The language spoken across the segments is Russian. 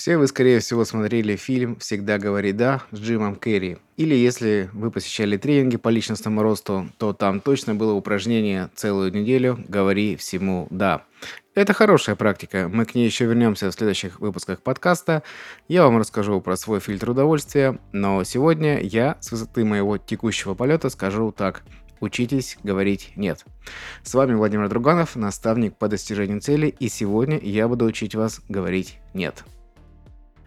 Все вы, скорее всего, смотрели фильм «Всегда говори да» с Джимом Керри. Или если вы посещали тренинги по личностному росту, то там точно было упражнение целую неделю «Говори всему да». Это хорошая практика, мы к ней еще вернемся в следующих выпусках подкаста. Я вам расскажу про свой фильтр удовольствия, но сегодня я с высоты моего текущего полета скажу так – Учитесь говорить «нет». С вами Владимир Друганов, наставник по достижению цели, и сегодня я буду учить вас говорить «нет».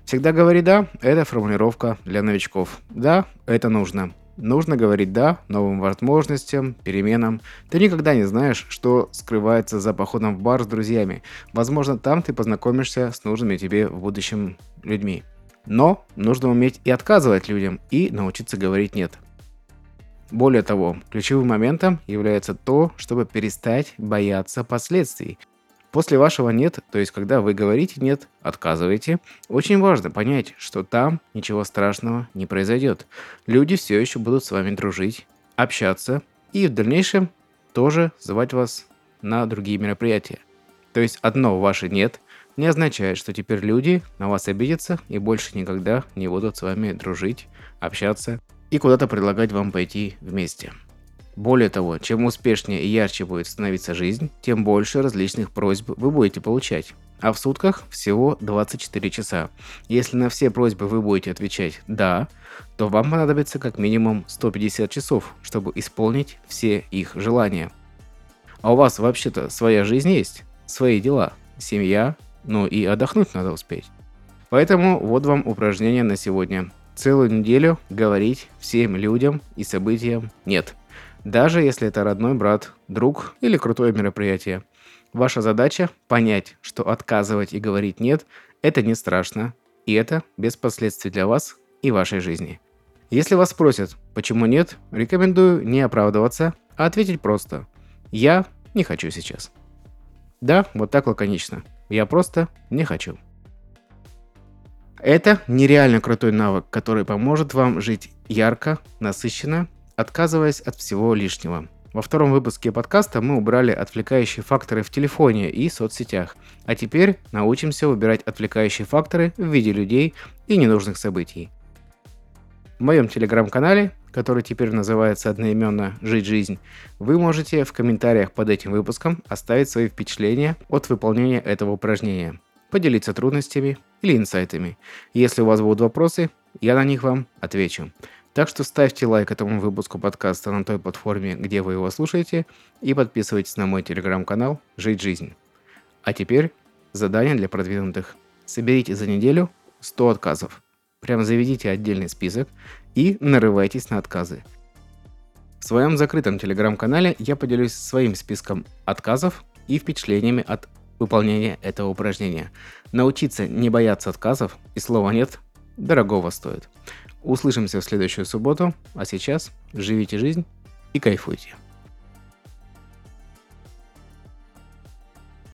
Всегда говори «да» – это формулировка для новичков. Да, это нужно. Нужно говорить «да» новым возможностям, переменам. Ты никогда не знаешь, что скрывается за походом в бар с друзьями. Возможно, там ты познакомишься с нужными тебе в будущем людьми. Но нужно уметь и отказывать людям, и научиться говорить «нет». Более того, ключевым моментом является то, чтобы перестать бояться последствий – После вашего «нет», то есть когда вы говорите «нет», отказываете, очень важно понять, что там ничего страшного не произойдет. Люди все еще будут с вами дружить, общаться и в дальнейшем тоже звать вас на другие мероприятия. То есть одно ваше «нет» не означает, что теперь люди на вас обидятся и больше никогда не будут с вами дружить, общаться и куда-то предлагать вам пойти вместе. Более того, чем успешнее и ярче будет становиться жизнь, тем больше различных просьб вы будете получать. А в сутках всего 24 часа. Если на все просьбы вы будете отвечать «да», то вам понадобится как минимум 150 часов, чтобы исполнить все их желания. А у вас вообще-то своя жизнь есть, свои дела, семья, ну и отдохнуть надо успеть. Поэтому вот вам упражнение на сегодня. Целую неделю говорить всем людям и событиям «нет». Даже если это родной брат, друг или крутое мероприятие. Ваша задача – понять, что отказывать и говорить «нет» – это не страшно, и это без последствий для вас и вашей жизни. Если вас спросят, почему нет, рекомендую не оправдываться, а ответить просто «Я не хочу сейчас». Да, вот так лаконично. Я просто не хочу. Это нереально крутой навык, который поможет вам жить ярко, насыщенно отказываясь от всего лишнего. Во втором выпуске подкаста мы убрали отвлекающие факторы в телефоне и соцсетях, а теперь научимся убирать отвлекающие факторы в виде людей и ненужных событий. В моем телеграм-канале, который теперь называется одноименно «Жить жизнь», вы можете в комментариях под этим выпуском оставить свои впечатления от выполнения этого упражнения, поделиться трудностями или инсайтами. Если у вас будут вопросы, я на них вам отвечу. Так что ставьте лайк этому выпуску подкаста на той платформе, где вы его слушаете, и подписывайтесь на мой телеграм-канал «Жить жизнь». А теперь задание для продвинутых. Соберите за неделю 100 отказов. Прям заведите отдельный список и нарывайтесь на отказы. В своем закрытом телеграм-канале я поделюсь своим списком отказов и впечатлениями от выполнения этого упражнения. Научиться не бояться отказов и слова «нет» дорогого стоит. Услышимся в следующую субботу, а сейчас живите жизнь и кайфуйте.